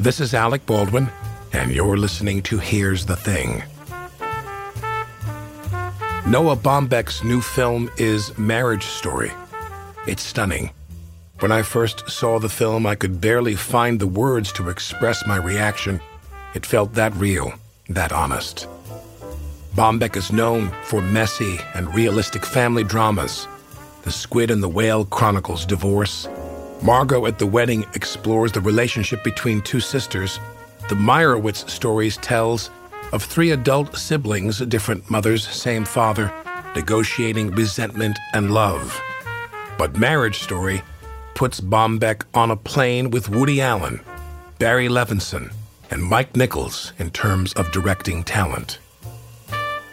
This is Alec Baldwin, and you're listening to Here's the Thing. Noah Baumbach's new film is Marriage Story. It's stunning. When I first saw the film, I could barely find the words to express my reaction. It felt that real, that honest. Baumbach is known for messy and realistic family dramas. The Squid and the Whale chronicles divorce, Margot at the Wedding explores the relationship between two sisters. The Meyerowitz stories tells of three adult siblings, different mothers, same father, negotiating resentment and love. But Marriage Story puts Baumbach on a plane with Woody Allen, Barry Levinson, and Mike Nichols in terms of directing talent.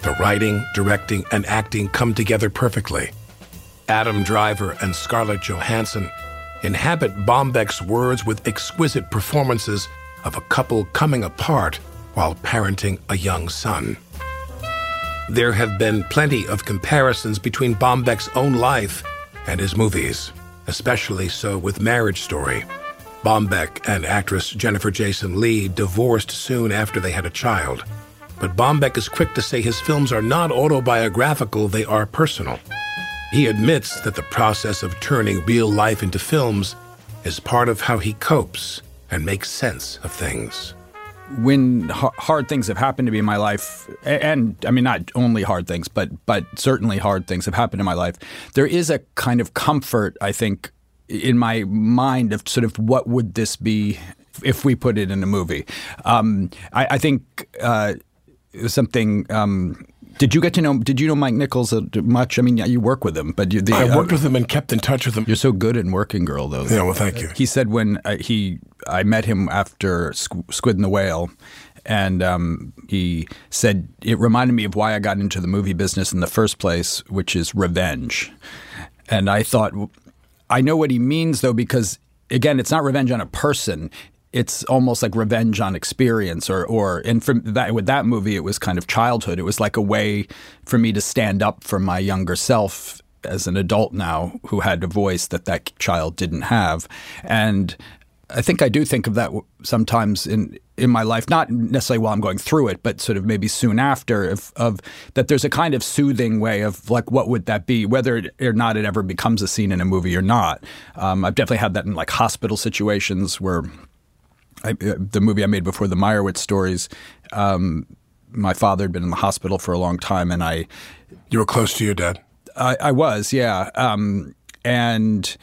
The writing, directing, and acting come together perfectly. Adam Driver and Scarlett Johansson inhabit Baumbach's words with exquisite performances of a couple coming apart while parenting a young son. There have been plenty of comparisons between Baumbach's own life and his movies, especially so with Marriage Story. Baumbach and actress Jennifer Jason Leigh divorced soon after they had a child. But Baumbach is quick to say his films are not autobiographical, they are personal. He admits that the process of turning real life into films is part of how he copes and makes sense of things. When hard things have happened to me in my life, and I mean not only hard things, but but certainly hard things have happened in my life, there is a kind of comfort I think in my mind of sort of what would this be if we put it in a movie. Um, I, I, think uh, something. Um, did you get to know? Did you know Mike Nichols much? I mean, you work with him, but you, the, I worked uh, with him and kept in touch with him. You're so good at Working Girl, though. Yeah, well, thank you. He said when uh, he I met him after Squid and the Whale, and um, he said it reminded me of why I got into the movie business in the first place, which is revenge. And I thought, I know what he means though, because again, it's not revenge on a person it's almost like revenge on experience or or and from that with that movie it was kind of childhood it was like a way for me to stand up for my younger self as an adult now who had a voice that that child didn't have and I think I do think of that sometimes in in my life, not necessarily while I'm going through it, but sort of maybe soon after, of, of that there's a kind of soothing way of like, what would that be, whether it, or not it ever becomes a scene in a movie or not. Um, I've definitely had that in like hospital situations where I, uh, the movie I made before the Meyerowitz stories. Um, my father had been in the hospital for a long time, and I. You were close to your dad. I, I was, yeah, um, and.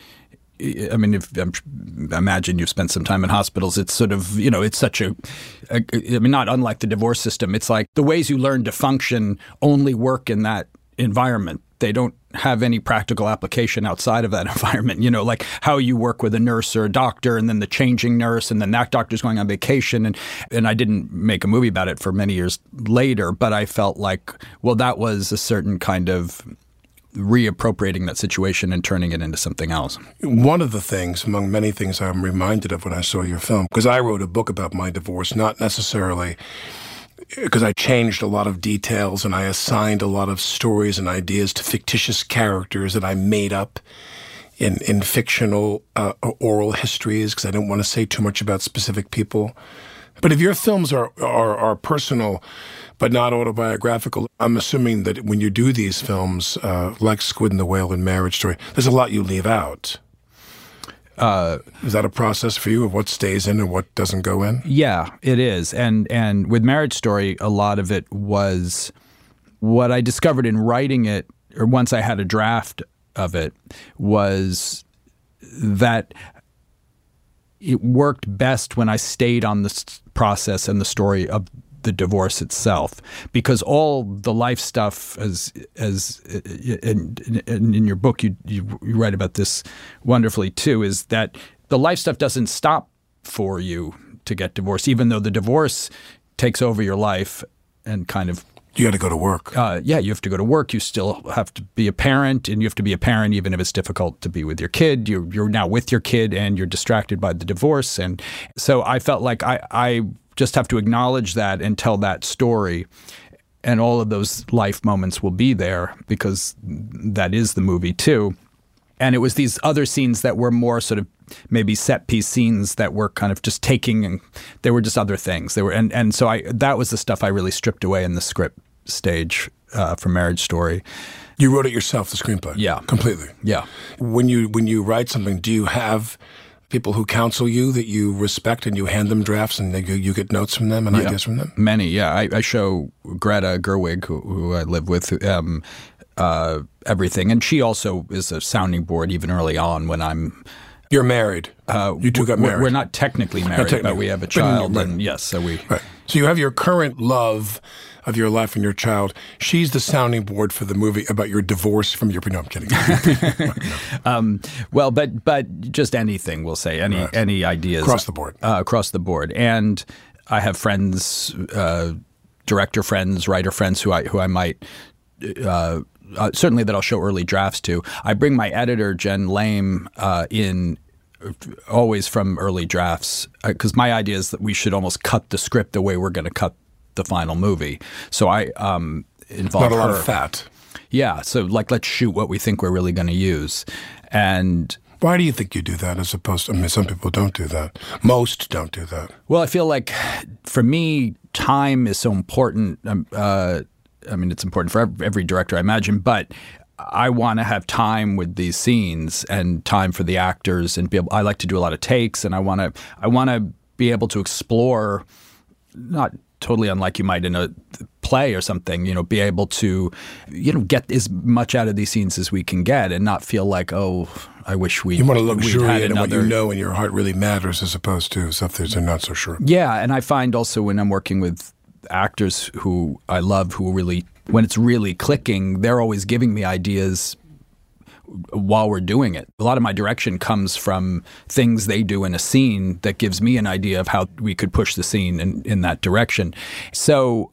I mean, if I'm, imagine you've spent some time in hospitals. It's sort of, you know, it's such a, a. I mean, not unlike the divorce system. It's like the ways you learn to function only work in that environment. They don't have any practical application outside of that environment. You know, like how you work with a nurse or a doctor, and then the changing nurse, and then that doctor's going on vacation. And and I didn't make a movie about it for many years later, but I felt like, well, that was a certain kind of reappropriating that situation and turning it into something else. One of the things, among many things, I'm reminded of when I saw your film, because I wrote a book about my divorce, not necessarily because I changed a lot of details and I assigned a lot of stories and ideas to fictitious characters that I made up in in fictional uh, oral histories because I didn't want to say too much about specific people. But if your films are, are are personal, but not autobiographical, I'm assuming that when you do these films, uh, like Squid and the Whale and Marriage Story, there's a lot you leave out. Uh, is that a process for you of what stays in and what doesn't go in? Yeah, it is. And and with Marriage Story, a lot of it was what I discovered in writing it, or once I had a draft of it, was that it worked best when I stayed on the process and the story of the divorce itself because all the life stuff as as in, in, in your book you, you, you write about this wonderfully too is that the life stuff doesn't stop for you to get divorced even though the divorce takes over your life and kind of you got to go to work. Uh, yeah, you have to go to work. You still have to be a parent, and you have to be a parent even if it's difficult to be with your kid. You're, you're now with your kid, and you're distracted by the divorce. And so I felt like I, I just have to acknowledge that and tell that story. And all of those life moments will be there because that is the movie too. And it was these other scenes that were more sort of maybe set piece scenes that were kind of just taking and they were just other things. They were and, and so I that was the stuff I really stripped away in the script stage uh, for Marriage Story. You wrote it yourself, the screenplay. Yeah, completely. Yeah. When you when you write something, do you have people who counsel you that you respect and you hand them drafts and they, you get notes from them and yeah. ideas from them? Many, yeah. I, I show Greta Gerwig, who, who I live with, um, uh, everything. And she also is a sounding board even early on when I'm. You're married. Uh, you two got married. We're not technically married, not technically. but we have a child. Right. And yes, so we. Right. So you have your current love of your life and your child. She's the sounding board for the movie about your divorce from your. No, I'm kidding. um, well, but but just anything we'll say any right. any ideas across the board uh, across the board, and I have friends, uh, director friends, writer friends who I who I might. Uh, uh, certainly, that I'll show early drafts to. I bring my editor Jen Lame uh, in always from early drafts because uh, my idea is that we should almost cut the script the way we're going to cut the final movie. So I um, involve not a her. lot of fat. Yeah, so like let's shoot what we think we're really going to use, and why do you think you do that as opposed to, I mean, some people don't do that. Most don't do that. Well, I feel like for me, time is so important. Um, uh, I mean, it's important for every director, I imagine, but I want to have time with these scenes and time for the actors and be able, I like to do a lot of takes and I want to I want to be able to explore not totally unlike you might in a play or something, you know, be able to, you know, get as much out of these scenes as we can get and not feel like, oh, I wish we. You want to luxuriate in what you know and your heart really matters as opposed to stuff that are not so sure. Yeah, and I find also when I'm working with actors who I love, who really, when it's really clicking, they're always giving me ideas while we're doing it. A lot of my direction comes from things they do in a scene that gives me an idea of how we could push the scene in, in that direction. So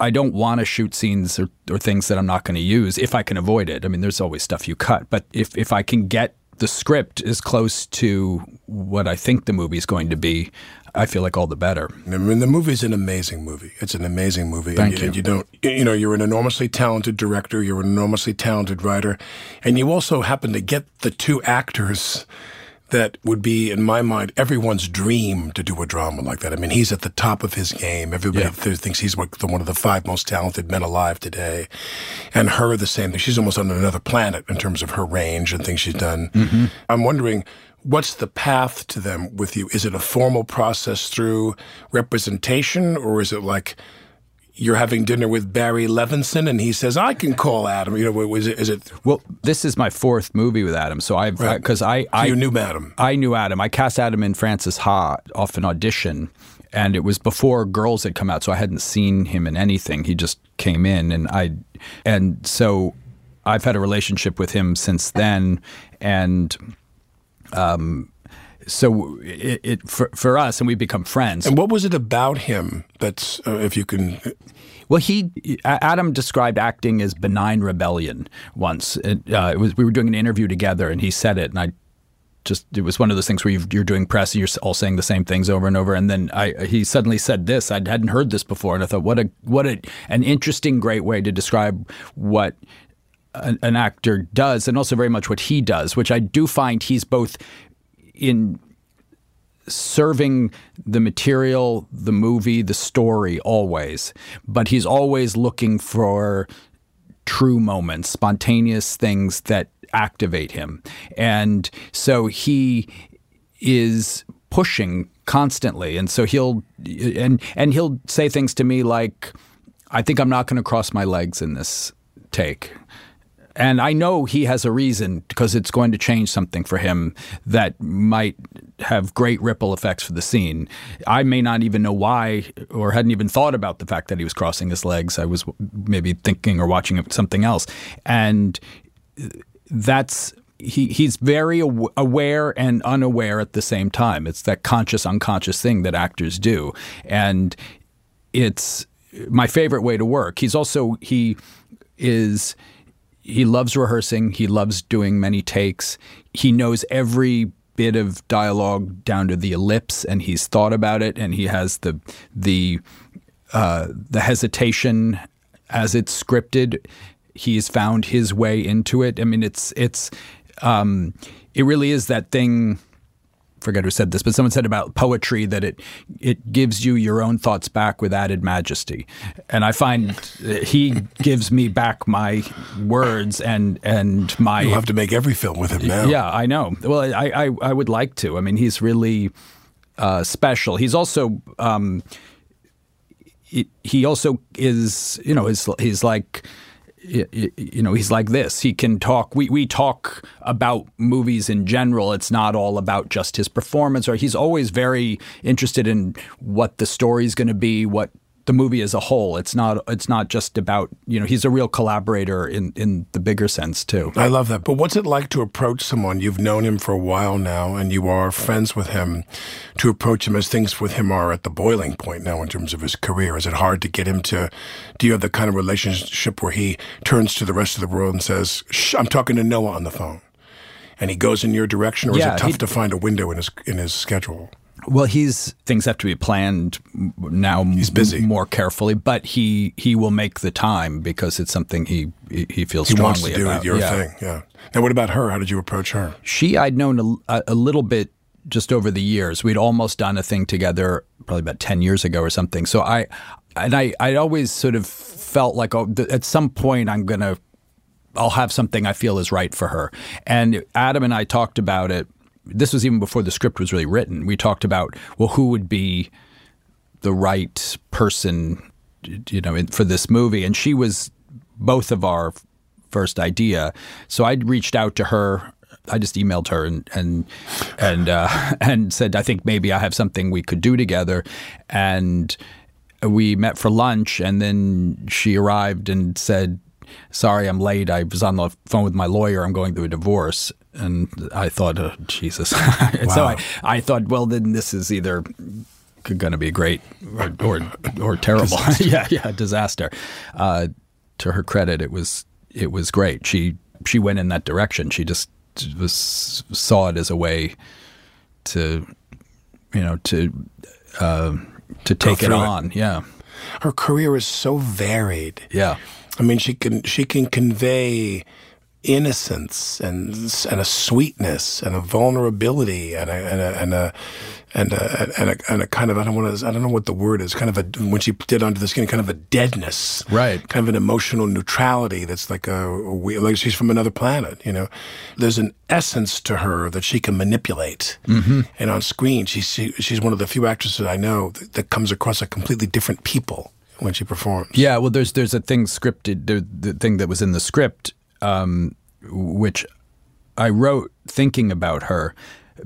I don't want to shoot scenes or, or things that I'm not going to use if I can avoid it. I mean, there's always stuff you cut, but if, if I can get the script is close to what I think the movie is going to be, I feel like all the better. I mean, the movie's an amazing movie. It's an amazing movie. Thank and you. And you don't, you know, you're an enormously talented director. You're an enormously talented writer, and you also happen to get the two actors that would be, in my mind, everyone's dream to do a drama like that. I mean, he's at the top of his game. Everybody yeah. thinks he's one of the five most talented men alive today. And her, the same thing. She's almost on another planet in terms of her range and things she's done. Mm-hmm. I'm wondering, what's the path to them with you? Is it a formal process through representation, or is it like you're having dinner with Barry Levinson and he says, I can call Adam. You know, is it, is it? Well, this is my fourth movie with Adam. So I've, because right. I, I, so you knew Adam. I knew Adam. I cast Adam in Frances Ha off an audition. And it was before Girls had come out. So I hadn't seen him in anything. He just came in and I, and so I've had a relationship with him since then. And, um, so it, it, for for us, and we become friends. And what was it about him that's, uh, if you can? Well, he Adam described acting as benign rebellion once. It, uh, it was we were doing an interview together, and he said it, and I just it was one of those things where you're doing press and you're all saying the same things over and over and then I he suddenly said this I hadn't heard this before and I thought what a what a an interesting great way to describe what an, an actor does and also very much what he does which I do find he's both in serving the material, the movie, the story always, but he's always looking for true moments, spontaneous things that activate him. And so he is pushing constantly, and so he'll and and he'll say things to me like, "I think I'm not going to cross my legs in this take." And I know he has a reason because it's going to change something for him that might have great ripple effects for the scene. I may not even know why or hadn't even thought about the fact that he was crossing his legs. I was maybe thinking or watching something else. And that's he he's very aware and unaware at the same time. It's that conscious unconscious thing that actors do. And it's my favorite way to work. He's also he is he loves rehearsing. He loves doing many takes. He knows every bit of dialogue down to the ellipse, and he's thought about it, and he has the the uh, the hesitation as it's scripted. He's found his way into it. I mean, it's it's um, it really is that thing forget who said this, but someone said about poetry that it it gives you your own thoughts back with added majesty, and I find he gives me back my words and and my. You'll have to make every film with him now. Yeah, I know. Well, I I, I would like to. I mean, he's really uh, special. He's also. Um, he, he also is, you know, he's, he's like you know, he's like this. He can talk. We we talk about movies in general. It's not all about just his performance. Or he's always very interested in what the story's going to be, what the movie as a whole. It's not it's not just about you know he's a real collaborator in in the bigger sense too. I love that. But what's it like to approach someone you've known him for a while now and you are friends with him to approach him as things with him are at the boiling point now in terms of his career? Is it hard to get him to? Do you have the kind of relationship where he turns to the rest of the world and says, Shh, "I'm talking to Noah on the phone," and he goes in your direction, or yeah, is it tough to find a window in his in his schedule? Well, he's things have to be planned now. He's busy. more carefully, but he he will make the time because it's something he he feels he strongly wants to do about. Your yeah. thing, yeah. Now, what about her? How did you approach her? She, I'd known a, a little bit just over the years. We'd almost done a thing together, probably about ten years ago or something. So I and I I always sort of felt like oh, at some point I'm gonna I'll have something I feel is right for her. And Adam and I talked about it this was even before the script was really written. We talked about well, who would be the right person, you know, for this movie, and she was both of our first idea. So I reached out to her. I just emailed her and and and uh, and said I think maybe I have something we could do together, and we met for lunch, and then she arrived and said, "Sorry, I'm late. I was on the phone with my lawyer. I'm going through a divorce." And I thought, oh, Jesus. and wow. so I, I thought, well, then this is either going to be great or or, or terrible. yeah, yeah, disaster. Uh, to her credit, it was it was great. She she went in that direction. She just was saw it as a way to you know to uh, to take it on. It. Yeah, her career is so varied. Yeah, I mean, she can she can convey innocence and and a sweetness and a vulnerability and a and a and a and a, and a, and a kind of I don't want to I don't know what the word is kind of a when she did Under the Skin kind of a deadness right kind of an emotional neutrality that's like a, a like she's from another planet you know there's an essence to her that she can manipulate mm-hmm. and on screen she's she, she's one of the few actresses I know that, that comes across a completely different people when she performs. Yeah, well, there's there's a thing scripted, the, the thing that was in the script um, which I wrote thinking about her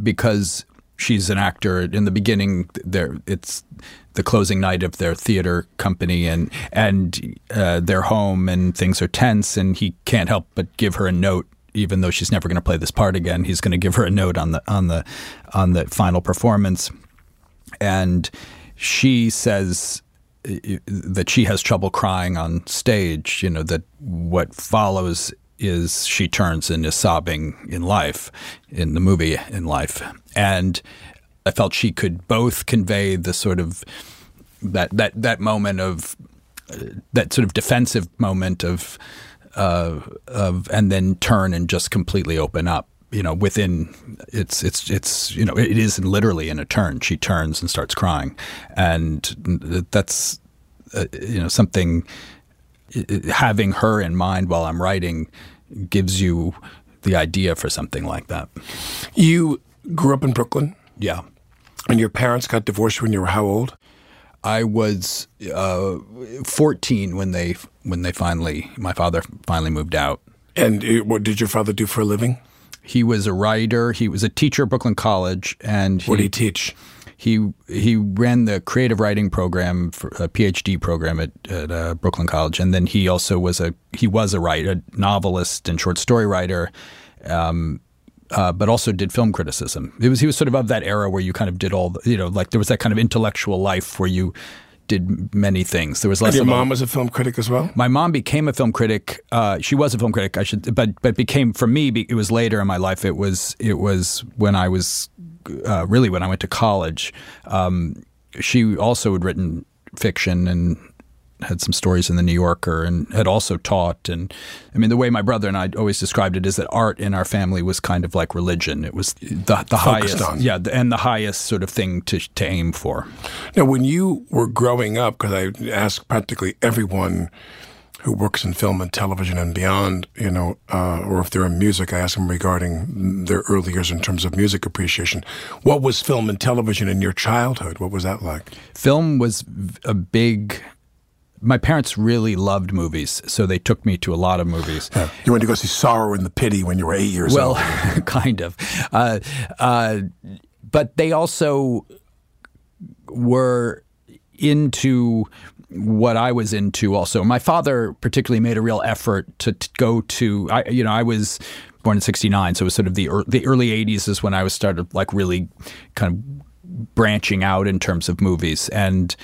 because she's an actor. In the beginning, there it's the closing night of their theater company, and and uh, their home, and things are tense, and he can't help but give her a note. Even though she's never going to play this part again, he's going to give her a note on the on the on the final performance, and she says uh, that she has trouble crying on stage. You know that what follows is she turns and is sobbing in life, in the movie in life. And I felt she could both convey the sort of that that that moment of uh, that sort of defensive moment of uh, of and then turn and just completely open up. You know, within it's it's it's you know it is literally in a turn. She turns and starts crying, and that's uh, you know something having her in mind while I'm writing gives you the idea for something like that. You grew up in Brooklyn. Yeah. And your parents got divorced when you were how old? I was uh, 14 when they when they finally my father finally moved out. And what did your father do for a living? He was a writer. He was a teacher at Brooklyn College, and he, What did he teach? He he ran the creative writing program for a PhD program at, at uh, Brooklyn College, and then he also was a he was a writer, a novelist and short story writer, um, uh, but also did film criticism. It was he was sort of of that era where you kind of did all the, you know like there was that kind of intellectual life where you did many things. There was less. And your of a- mom was a film critic as well? my mom became a film critic. Uh, she was a film critic. I should, but but became for me. It was later in my life. It was it was when I was uh, really when I went to college. Um, she also had written fiction and had some stories in the New Yorker and had also taught. And I mean, the way my brother and I always described it is that art in our family was kind of like religion. It was the the Focused highest, on. yeah, the- and the highest sort of thing to to aim for. Now, when you were growing up, because I ask practically everyone who works in film and television and beyond, you know, uh, or if they're in music, I ask them regarding their early years in terms of music appreciation. What was film and television in your childhood? What was that like? film was a big my parents really loved movies so they took me to a lot of movies You went to go see Sorrow and the Pity when you were eight years well old. Well, kind of uh, uh, but they also were into what I was into also. My father particularly made a real effort to, to go to I you know I was born in 69 so it was sort of the ear- the early 80s is when I was started like really kind of branching out in terms of movies and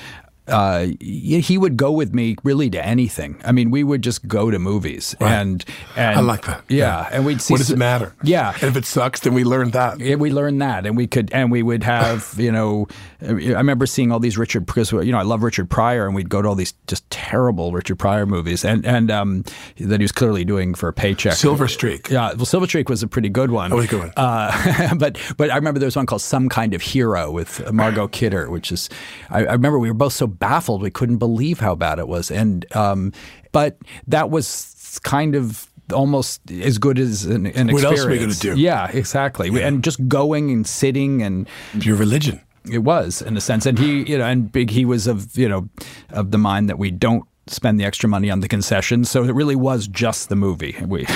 uh, he would go with me really to anything. I mean, we would just go to movies, and and I like that. Yeah, and we'd see. What does it matter? Yeah, And if it sucks, then we learned that. yeah, we learned that, and we could, and we would have, you know, I remember seeing all these Richard because you know I love Richard Pryor, and we'd go to all these just terrible Richard Pryor movies, and and um, that he was clearly doing for a paycheck. Silver Streak. Yeah, well, Silver Streak was a pretty good one. That was a good one. Uh, but but I remember there was one called Some Kind of Hero with Margot Kidder, which is I, I remember we were both so baffled we couldn't believe how bad it was, and um, but that was kind of almost as good as an, an What else experience. are we gonna do? Yeah, exactly. And just going and sitting and Your religion. it was in a sense. And he, you know, and big he was of you know of the mind that we don't spend the extra money on the concessions. So it really was just the movie. We,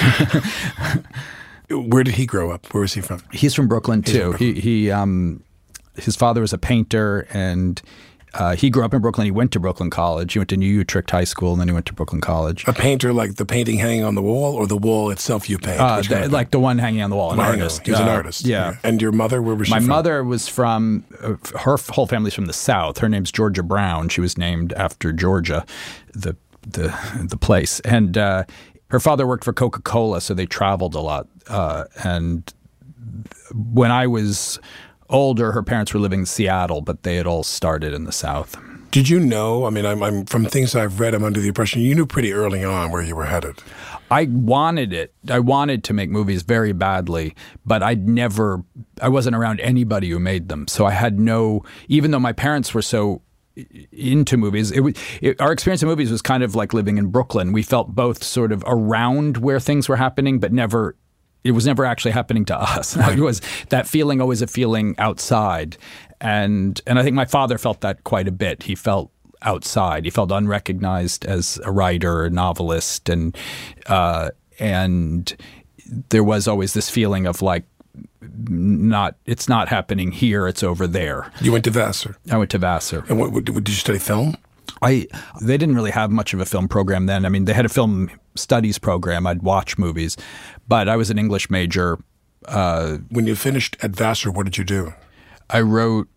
Where did he grow up? Where was he from? he's from Brooklyn too. from Brooklyn. He he um his father was a painter and. Uh, he grew up in Brooklyn. He went to Brooklyn College. He went to New Utrecht High School, and then he went to Brooklyn College. A painter like the painting hanging on the wall or the wall itself you paint? Uh, the- like the one hanging on the wall, an thing? I know. artist. He was an Uh, artist. Yeah. And your mother, where was she My from? mother was from, uh, her whole family's from the South. Her name's Georgia Brown. She was named after Georgia, the the the place. And uh, her father worked for Coca Cola, so they traveled a lot. Uh, and when I was older, her parents were living in Seattle, but they had all started in the South. Did you know? I mean, I'm, I'm from things I've read. I'm under the impression you knew pretty early on where you were headed. I wanted it. I wanted to make movies very badly, but I'd never, I wasn't around anybody who made them. So I had no, even though my parents were so into movies, it, was- it, our experience in movies was kind of like living in Brooklyn. We felt both sort of around where things were happening, but never, it was never actually happening to us. it was that feeling always a feeling outside. And, and I think my father felt that quite a bit. He felt outside. He felt unrecognized as a writer, a novelist, and uh, and there was always this feeling of like not it's not happening here. It's over there. You went to Vassar. I went to Vassar. And what, what, did you study film? I they didn't really have much of a film program then. I mean, they had a film studies program. I'd watch movies, but I was an English major. When you finished at Vassar, what did you do? I wrote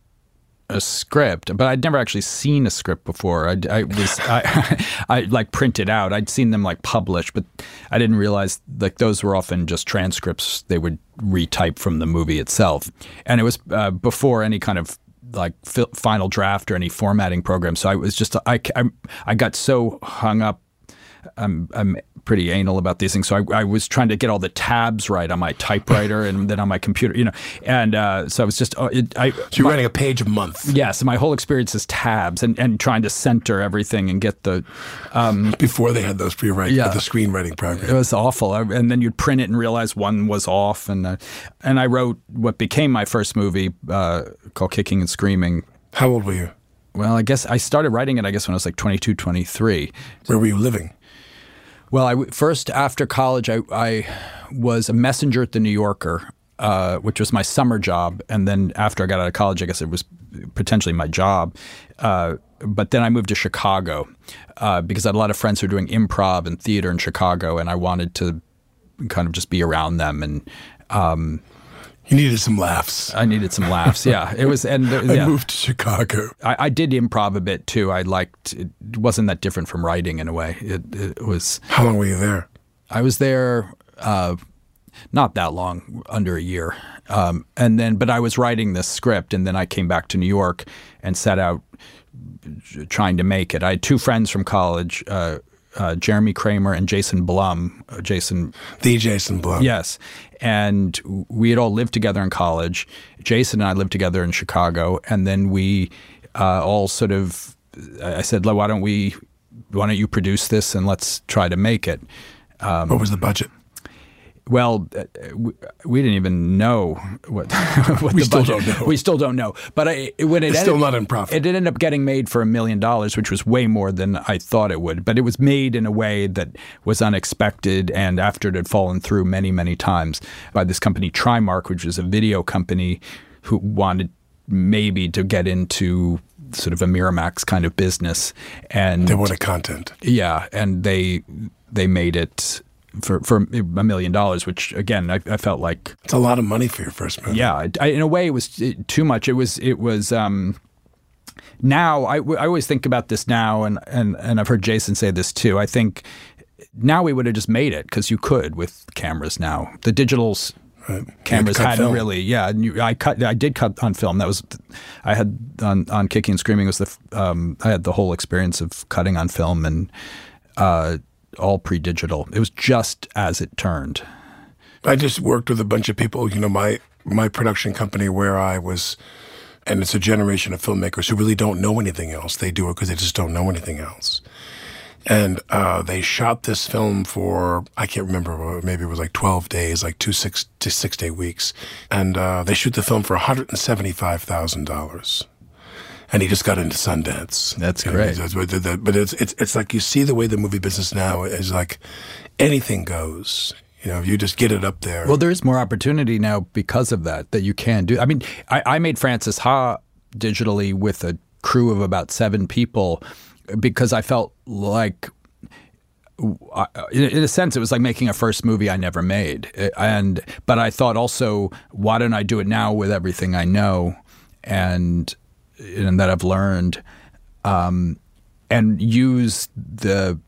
a script, but I'd never actually seen a script before. I, I was I, I like printed out. I'd seen them like published, but I didn't realize like those were often just transcripts they would retype from the movie itself, and it was uh, before any kind of like fi- final draft or any formatting program. So I was just I, I I got so hung up. I'm I'm pretty anal about these things. So I, I was trying to get all the tabs right on my typewriter and then on my computer, you know. And uh, so I was just uh, it, I. So you're my- writing a page a month Yes, my whole experience is tabs and, and trying to center everything and get the. before they had those pre-write Yeah. the screenwriting program. It was awful, I- and then you'd print it and realize one was off, and uh, and I wrote what became my first movie uh, called Kicking and Screaming. How old were you? Well, I guess I started writing it. I guess when I was like 22, 23. Where were you living? Well, I first after college, I, I was a messenger at the New Yorker, uh, which was my summer job, and then after I got out of college, I guess it was potentially my job. Uh, but then I moved to Chicago uh, because I had a lot of friends who were doing improv and theater in Chicago, and I wanted to kind of just be around them and. Um, You needed some laughs. I needed some laughs. Yeah, it was, and uh, I moved to Chicago. I, I did improv a bit too. I liked. It wasn't that different from writing in a way. It, it was. How long were you there? I was there uh, not that long, under a year. Um, and then, but I was writing this script, and then I came back to New York and set out trying to make it. I had two friends from college, uh, uh, Jeremy Kramer and Jason Blum. Uh, Jason, The Jason Blum. yes, and we had all lived together in college. Jason and I lived together in Chicago, and then we uh, all sort of. I said, "Why don't we? Why don't you produce this and let's try to make it." What was the budget? Well, uh, we, we didn't even know what, what We still budget- don't know. We still don't know. But I, when it It's ended, still not in profit. It did end up getting made for a million dollars, which was way more than I thought it would. But it was made in a way that was unexpected, and after it had fallen through many, many times by this company Trimark, which was a video company who wanted maybe to get into sort of a Miramax kind of business, and They wanted content. yeah, and they they made it for for a million dollars, which again I, I felt like It's a lot of money for your first movie. yeah, I, in a way it was too much. It was it was. Um, now I, I always think about this now, and, and and I've heard Jason say this too. I think now we would have just made it because you could with cameras now. The digitals cameras cut hadn't film. really. Yeah, and you, I cut. I did cut on film. That was I had on on Kicking and Screaming was the um, I had the whole experience of cutting on film and uh, all pre digital. It was just as it turned. I just worked with a bunch of people. You know, my my production company where I was, and it's a generation of filmmakers who really don't know anything else. They do it because they just don't know anything else. And uh, they shot this film for I can't remember maybe it was like twelve days, like two six to six day weeks, and uh, they shoot the film for one hundred and seventy five thousand dollars. And he just got into Sundance. That's know, great. the- But it's it's it's like you see the way the movie business now is like anything goes. You know, you just get it up there. Well, there is more opportunity now because of that that you can do. I mean, I, I made Frances Ha digitally with a crew of about seven people because I felt like. In in a sense, it was like making a first movie I never made, and but I thought also, why don't I do it now with everything I know, and and that I've learned, um, and use the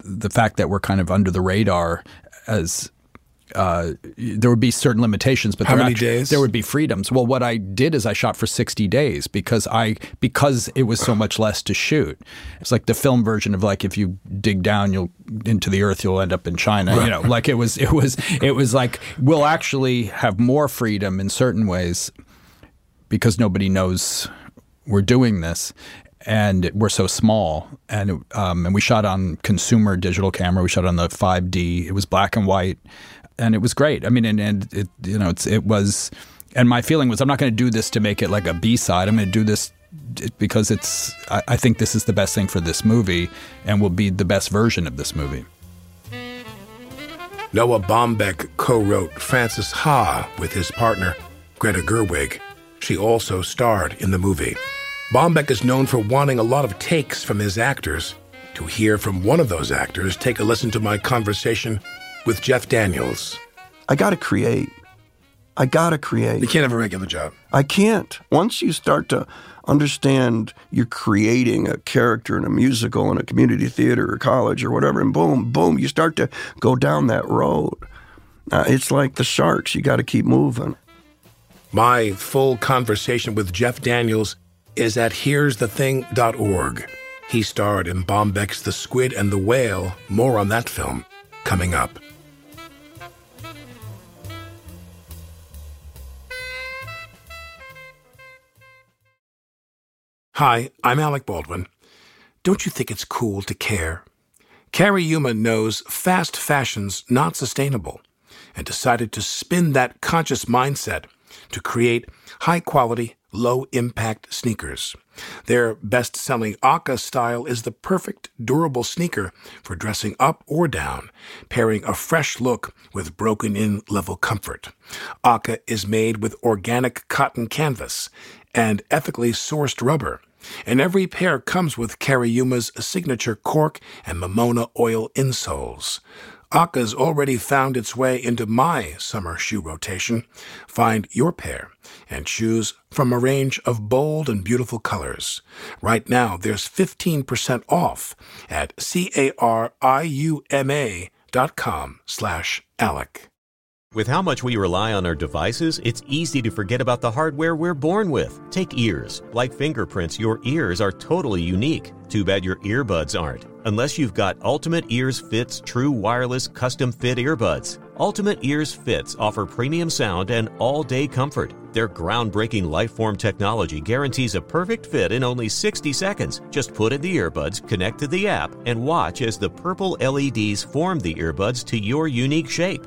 the fact that we're kind of under the radar as uh, there would be certain limitations, but How there many days? there would be freedoms. Well, what I did is I shot for sixty days because I because it was so much less to shoot. It's like the film version of like if you dig down, you'll into the earth, you'll end up in China. You know, like it was it was it was like we'll actually have more freedom in certain ways because nobody knows we're doing this and we're so small. And um, and we shot on consumer digital camera. We shot on the 5D it was black and white and it was great. I mean and, and it you know it's it was and my feeling was I'm not going to do this to make it like a B-side. I'm going to do this because it's I, I think this is the best thing for this movie and will be the best version of this movie. Noah Baumbach co-wrote Frances Ha with his partner, Greta Gerwig. She also starred in the movie. Baumbach is known for wanting a lot of takes from his actors. To hear from one of those actors, take a listen to my conversation with Jeff Daniels. I got to create. I got to create. You can't have a regular job. I can't. Once you start to understand you're creating a character in a musical in a community theater or college or whatever, and boom, boom, you start to go down that road. Uh, it's like the sharks. You got to keep moving. My full conversation with Jeff Daniels is at here'sthething.org. He starred in Baumbach's The Squid and the Whale. More on that film coming up. Hi, I'm Alec Baldwin. Don't you think it's cool to care? Cariuma knows fast fashion's not sustainable and decided to spin that conscious mindset to create high quality, low impact sneakers. Their best selling Aka style is the perfect durable sneaker for dressing up or down, pairing a fresh look with broken in level comfort. Aka is made with organic cotton canvas and ethically sourced rubber and every pair comes with Carrie signature cork and Mamona oil insoles. Aka's already found its way into my summer shoe rotation. Find your pair and choose from a range of bold and beautiful colors. Right now, there's 15% off at C-A-R-I-U-M-A dot com slash Alec. With how much we rely on our devices, it's easy to forget about the hardware we're born with. Take ears. Like fingerprints, your ears are totally unique. Too bad your earbuds aren't. Unless you've got Ultimate Ears Fits true wireless custom fit earbuds. Ultimate Ears Fits offer premium sound and all day comfort. Their groundbreaking LightForm technology guarantees a perfect fit in only 60 seconds. Just put in the earbuds, connect to the app, and watch as the purple LEDs form the earbuds to your unique shape.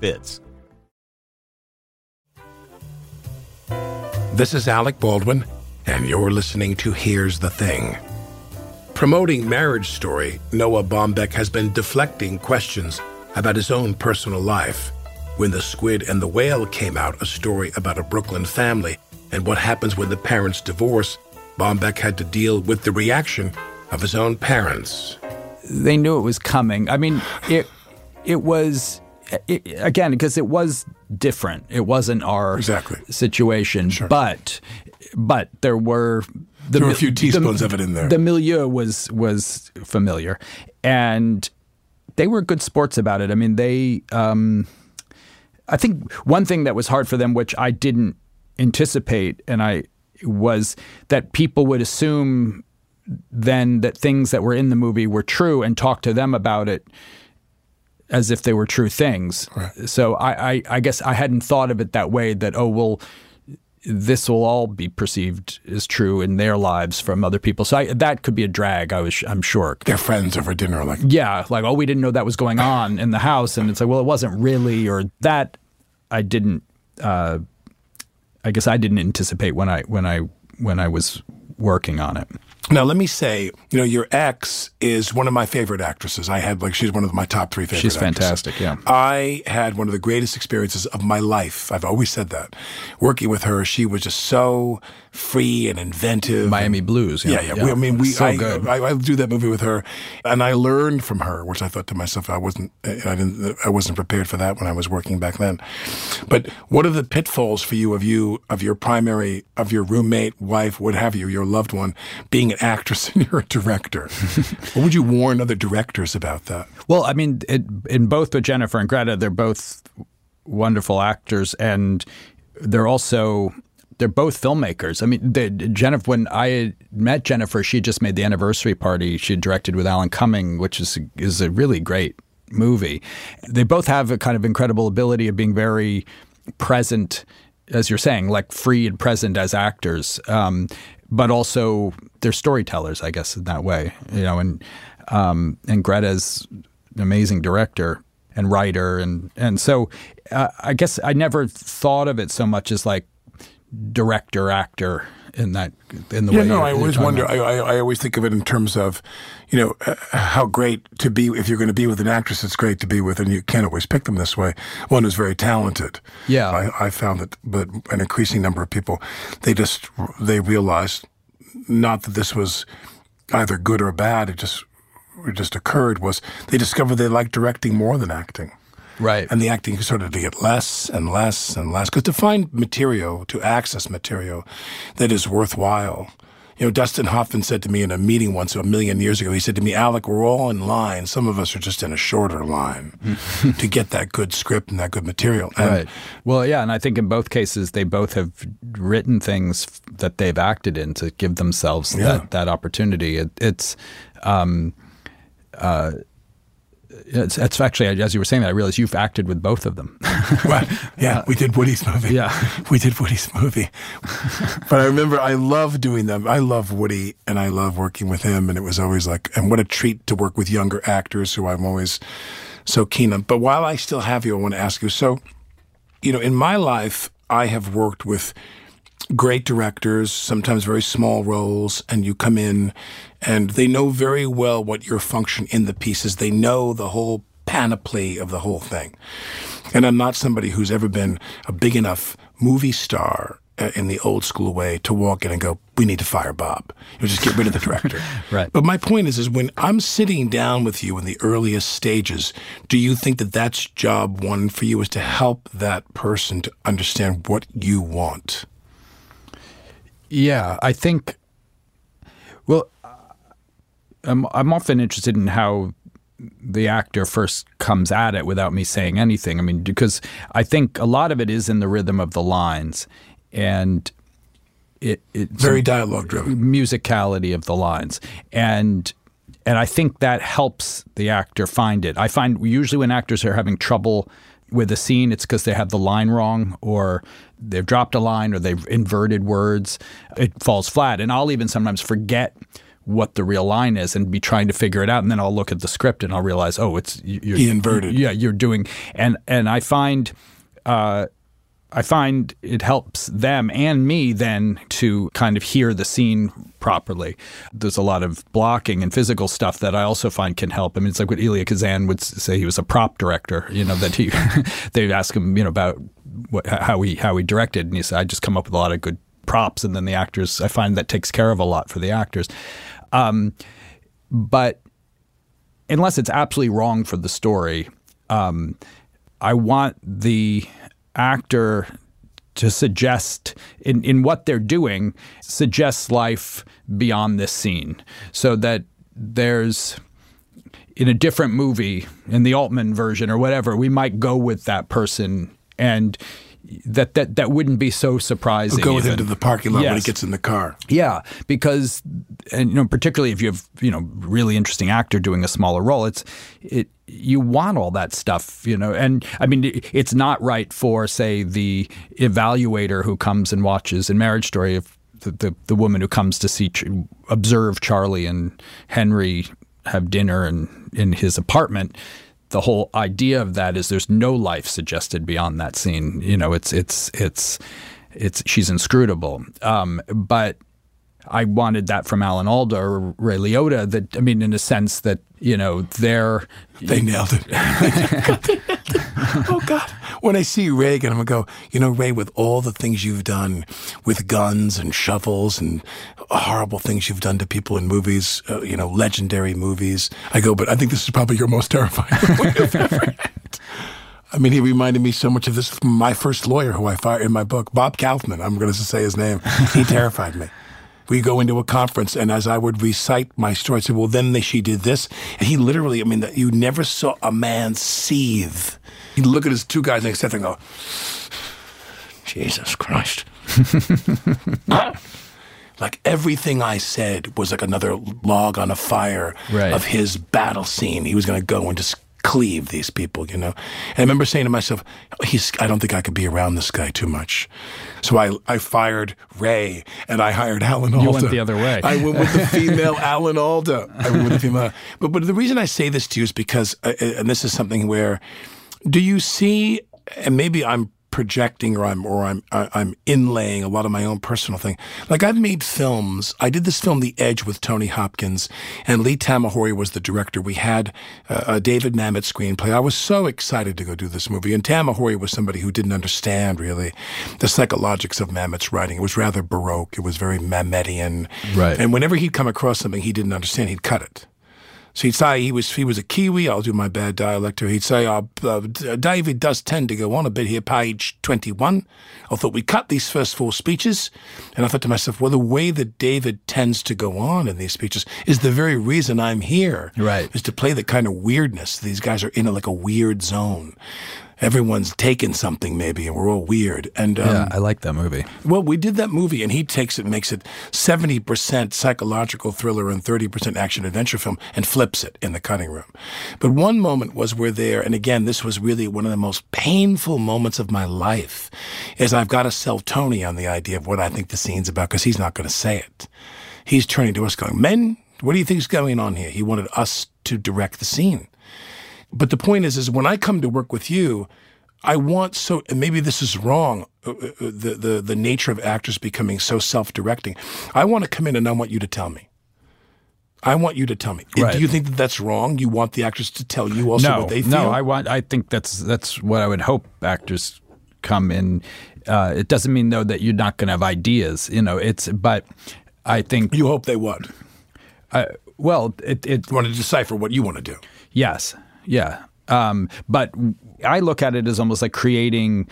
fits. This is Alec Baldwin, and you're listening to Here's the Thing. Promoting Marriage Story, Noah Baumbach has been deflecting questions about his own personal life. When The Squid and the Whale came out, a story about a Brooklyn family and what happens when the parents divorce, Baumbach had to deal with the reaction of his own parents. They knew it was coming. I mean, it it was it, again because it was different. It wasn't our Exactly. situation, but but there were the, There were a few teaspoons the- of it in there. The milieu was was familiar, and they were good sports about it. I mean, they. Um, I think one thing that was hard for them, which I didn't anticipate, and I was that people would assume then that things that were in the movie were true and talk to them about it as if they were true things. So I, I, I guess I hadn't thought of it that way. That oh well, this will all be perceived as true in their lives from other people. So I, that could be a drag. I was I'm sure. Their friends over dinner, like, Yeah, like oh, we didn't know that was going on in the house, and it's like, well, it wasn't really, or that I didn't. Uh, I guess I didn't anticipate when I when I when I was working on it. Now, let me say, you know, your ex is one of my favorite actresses. I had, like, she's one of my top three favorite She's actresses. fantastic, yeah. I had one of the greatest experiences of my life. I've always said that. Working with her, she was just so free and inventive. Miami Blues. Yeah, yeah. We, I mean, we. so I, good. I, I do that movie with her, and I learned from her, which I thought to myself, I wasn't, I didn't, I wasn't prepared for that when I was working back then. But what are the pitfalls for you of you of your primary of your roommate, wife, what have you, your loved one, being actress and you're a director? what would you warn other directors about that? Well, I mean, it, in both with Jennifer and Greta, they're both wonderful actors, and they're also they're both filmmakers. I mean, they, Jennifer. When I met Jennifer, she had just made the anniversary party. She directed with Alan Cumming, which is is a really great movie. They both have a kind of incredible ability of being very present, as you're saying, like free and present as actors. Um, but also they're storytellers, I guess, in that way. You know, and um, and Greta's an amazing director and writer, and and so uh, I guess I never thought of it so much as like director actor in that in the Yeah, way. no, you're- I always wonder. I, I, I always think of it in terms of, you know, uh, how great to be if you're going to be with an actress. It's great to be with, and you can't always pick them this way. One who's very talented. Yeah. I, I found that, but an increasing number of people, they just they realized not that this was either good or bad. It just it just occurred was they discovered they liked directing more than acting. Right. And the acting started to get less and less and less. Because to find material, to access material that is worthwhile, you know, Dustin Hoffman said to me in a meeting once a million years ago, he said to me, Alec, we're all in line. Some of us are just in a shorter line to get that good script and that good material. And right. Well, yeah, and I think in both cases they both have written things that they've acted in to give themselves Yeah. that that opportunity. It, it's. Um, uh, it's, it's actually, as you were saying that, I realized you've acted with both of them. Well, yeah, we did Woody's movie. Yeah. we did Woody's movie. but I remember I love doing them. I love Woody, and I love working with him. And it was always like, and what a treat to work with younger actors who I'm always so keen on. But while I still have you, I want to ask you. So, you know, in my life, I have worked with great directors, sometimes very small roles, and you come in and they know very well what your function in the piece is. They know the whole panoply of the whole thing. And I'm not somebody who's ever been a big enough movie star uh, in the old school way to walk in and go, we need to fire Bob. You know, just get rid of the director. Right. But my point is, is when I'm sitting down with you in the earliest stages, do you think that that's job one for you is to help that person to understand what you want? Yeah, I think. Well, I'm I'm often interested in how the actor first comes at it without me saying anything. I mean, because I think a lot of it is in the rhythm of the lines, and it it's Very dialogue driven. musicality of the lines and and I think that helps the actor find it. I find usually when actors are having trouble with a scene, it's because they have the line wrong or they've dropped a line or they've inverted words. It falls flat. And I'll even sometimes forget what the real line is and be trying to figure it out. And then I'll look at the script and I'll realize, oh, it's you're, He inverted. Yeah, you're doing and and I find uh, I find it helps them and me then to kind of hear the scene properly. There's a lot of blocking and physical stuff that I also find can help. I mean, it's like what Elia Kazan would say he was a prop director. You know that he they'd ask him, you know, about what, how he how he directed, and he said, "I just come up with a lot of good props," and then the actors. I find that takes care of a lot for the actors. Um, but unless it's absolutely wrong for the story, um, I want the actor to suggest in, in what they're doing suggests life beyond this scene so that there's in a different movie in the altman version or whatever we might go with that person and that that, that wouldn't be so surprising Go with him even. to the parking lot when he gets in the car. Yeah, because and you know particularly if you have you know really interesting actor doing a smaller role, it's it you want all that stuff, you know. And I mean, it's not right for say the evaluator who comes and watches in Marriage Story if the the, the woman who comes to see observe Charlie and Henry have dinner and in his apartment. The whole idea of that is there's no life suggested beyond that scene. You know, it's it's it's it's she's inscrutable. Um, but I wanted that from Alan Alda or Ray Liotta. That I mean, in a sense that you know they're They nailed it. oh God! When I see Reagan, I'm gonna go. You know, Ray, with all the things you've done with guns and shovels and horrible things you've done to people in movies, uh, you know, legendary movies. I go, but I think this is probably your most terrifying movie you've ever had. I mean, he reminded me so much of this from my first lawyer, who I fired in my book, Bob Kaufman. I'm going to say his name. He terrified me. We go into a conference, and as I would recite my story, I said, "Well, then they, she did this," and he literally, I mean, you never saw a man seethe. He'd look at his two guys next to him and go, "Jesus Christ." like everything I said was like another log on a fire Right. of his battle scene. He was going to go and just cleave these people, you know. And I remember saying to myself, "He's. I don't think I could be around this guy too much." So I I fired Ray and I hired Alan Alda. You went the other way. I went with the female Alan Alda. I went with the female. But but the reason I say this to you is because, uh, and this is something where, do you see? And maybe I'm projecting or I'm or I'm I'm inlaying a lot of my own personal thing. Like I've made films. I did this film, The Edge, with Tony Hopkins, and Lee Tamahori was the director. We had uh, a David Mamet screenplay. I was so excited to go do this movie, and Tamahori was somebody who didn't understand really the psychologics of Mamet's writing. It was rather baroque. It was very Mametian. Right. And whenever he'd come across something he didn't understand, he'd cut it. So he'd say he was he was a Kiwi. I'll do my bad dialect. Or he'd say, oh, uh, David does tend to go on a bit here, page 21. I thought we cut these first four speeches. And I thought to myself, well, the way that David tends to go on in these speeches is the very reason I'm here. Right. Is to play the kind of weirdness. These guys are in a, like a weird zone everyone's taken something maybe and we're all weird and um, yeah, I like that movie. Well, we did that movie and he takes it makes it 70% psychological thriller and 30% action adventure film and flips it in the cutting room. But one moment was we're there and again this was really one of the most painful moments of my life is I've got to sell Tony on the idea of what I think the scene's about because he's not going to say it. He's turning to us going, "Men, what do you think's going on here?" He wanted us to direct the scene. But the point is, is when I come to work with you, I want so and maybe this is wrong. Uh, uh, the the the nature of actors becoming so self-directing. I want to come in and I want you to tell me. I want you to tell me. Right. Do you think that that's wrong? You want the actors to tell you also no, what they feel? No, I want. I think that's that's what I would hope actors come in. Uh, it doesn't mean though that you're not going to have ideas. You know, it's but I think you hope they would. Uh, well, it, it you want to decipher what you want to do. Yes, yeah. Um, but I look at it as almost like creating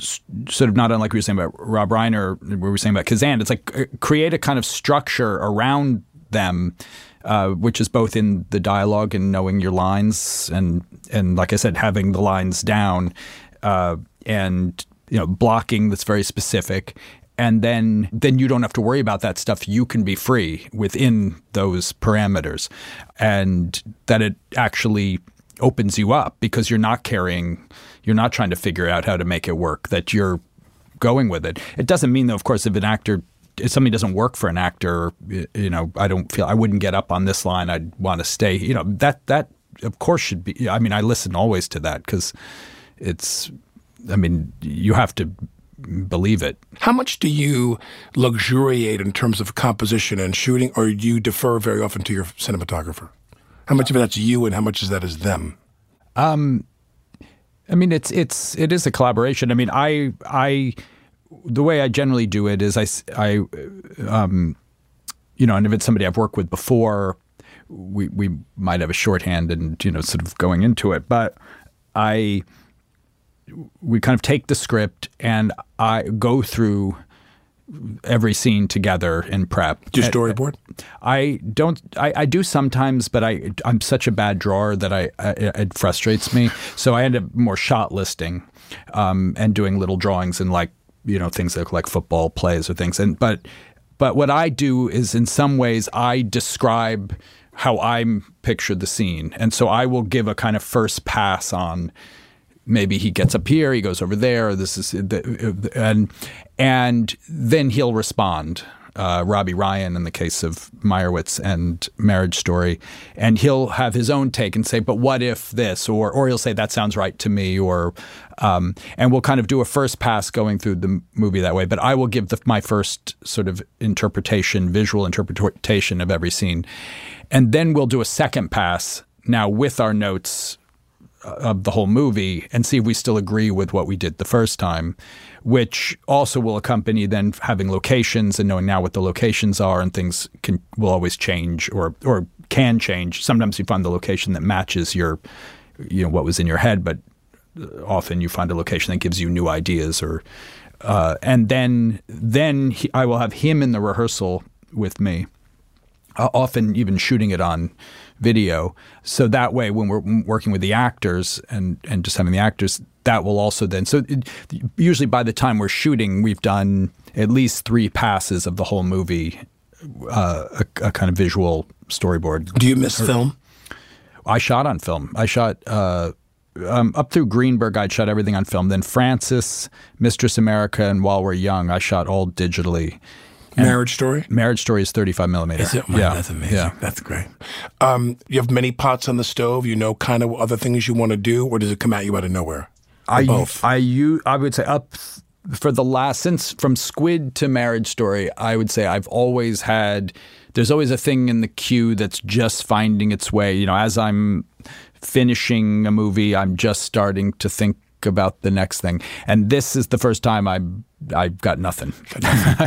sort of not unlike we were saying about Rob Reiner, we were saying about Kazan. It's like uh, create a kind of structure around them, uh, which is both in the dialogue and knowing your lines, and and like I said, having the lines down, uh, and you know blocking that's very specific. And then, then you don't have to worry about that stuff. You can be free within those parameters, and that it actually opens you up because you're not carrying, you're not trying to figure out how to make it work, that you're going with it. It doesn't mean, though, of course, if an actor, if something doesn't work for an actor, you know, I don't feel, I wouldn't get up on this line. I'd want to stay, you know, that, that of course should be, I mean, I listen always to that because it's, I mean, you have to believe it. How much do you luxuriate in terms of composition and shooting, or do you defer very often to your cinematographer? How much of that's you, and how much of that is them? Um, I mean, it's it's it is a collaboration. I mean, I I the way I generally do it is I I um, you know, and if it's somebody I've worked with before, we we might have a shorthand and you know, sort of going into it, but I we kind of take the script and I go through every scene together in prep. Do storyboard? I don't. I, I, do sometimes, but I I'm such a bad drawer that I, I it frustrates me. So I end up more shot listing, um, and doing little drawings and like you know things like like football plays or things. And but but what I do is in some ways I describe how I'm pictured the scene, and so I will give a kind of first pass on maybe he gets up here, he goes over there. This is and and then he'll respond. Uh, Robbie Ryan in the case of Meyerowitz and Marriage Story, and he'll have his own take and say, "But what if this?" or or he'll say, "That sounds right to me," or um, and we'll kind of do a first pass going through the movie that way. But I will give the, my first sort of interpretation, visual interpretation of every scene, and then we'll do a second pass now with our notes of the whole movie and see if we still agree with what we did the first time, which also will accompany then having locations and knowing now what the locations are and things can will always change or or can change. Sometimes you find the location that matches your you know what was in your head, but often you find a location that gives you new ideas or uh, and then then he, I will have him in the rehearsal with me, uh, often even shooting it on video. So that way, when we're working with the actors and, and just having the actors, that will also then. So it, usually by the time we're shooting, we've done at least three passes of the whole movie, uh, a, a, kind of visual storyboard. Do you miss or, film? I shot on film. I shot. Uh, um, up through Greenberg, I'd shot everything on film. Then Frances, Mistress America, and While We're Young, I shot all digitally. Marriage Story? Marriage Story is 35 millimeter. Is it? yeah. That's amazing. Yeah. That's great. Um, you have many pots on the stove. You know kind of other things you want to do, or does it come at you out of nowhere? I both? I u- I would say up for the last since from Squid to Marriage Story. I would say I've always had. There's always a thing in the queue that's just finding its way. You know, as I'm finishing a movie, I'm just starting to think about the next thing. And this is the first time I I've got nothing.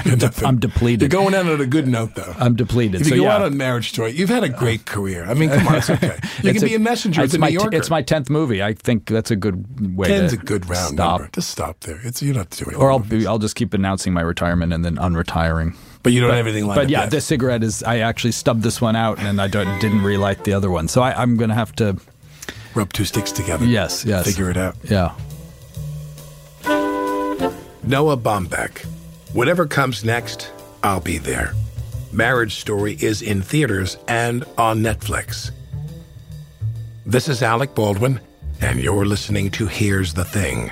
Nothing. I'm depleted. You're going out on a good note, though. I'm depleted. If you so go yeah. out on Marriage Story, you've had a great career. I mean, come on, it's okay. You It's can be a messenger. It's It's a my New Yorker. it's my tenth movie. I think that's a good way. Ten's to a good round stop. number. Just stop there. It's you're not doing. Or I'll be, I'll just keep announcing my retirement and then unretiring. but you don't have anything like that. But yeah, yet. this cigarette is. I actually stubbed this one out, and I don't, didn't relight the other one. So I, I'm going to have to. Rub two sticks together. Yes, yes. Figure it out. Yeah. Noah Baumbach. Whatever comes next, I'll be there. Marriage Story is in theaters and on Netflix. This is Alec Baldwin, and you're listening to Here's the Thing.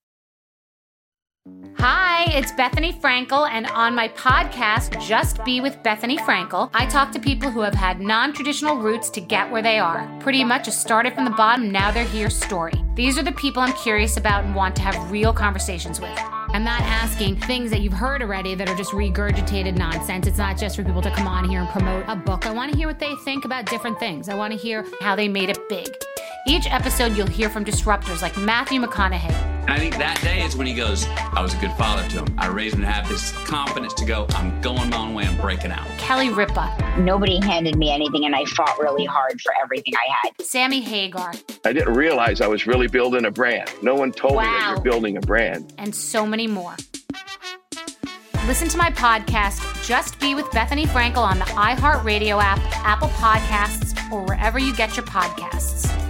Hi, it's Bethenny Frankel, and on my podcast, Just B with Bethenny Frankel, I talk to people who have had non traditional routes to get where they are. Pretty much a started from the bottom, now they're here story. These are the people I'm curious about and want to have real conversations with. I'm not asking things that you've heard already that are just regurgitated nonsense. It's not just for people to come on here and promote a book. I want to hear what they think about different things. I want to hear how they made it big. Each episode, you'll hear from disruptors like Matthew McConaughey, And I think that day is when he goes, I was a good father to him. I raised him to have this confidence to go, I'm going my own way, I'm breaking out. Kelly Ripa, Nobody handed me anything, and I fought really hard for everything I had. Sammy Hagar, I didn't realize I was really building a brand. No one told me that you're building a brand. and so many more. Listen to my podcast, Just B with Bethenny Frankel, on the iHeartRadio app, Apple Podcasts, or wherever you get your podcasts.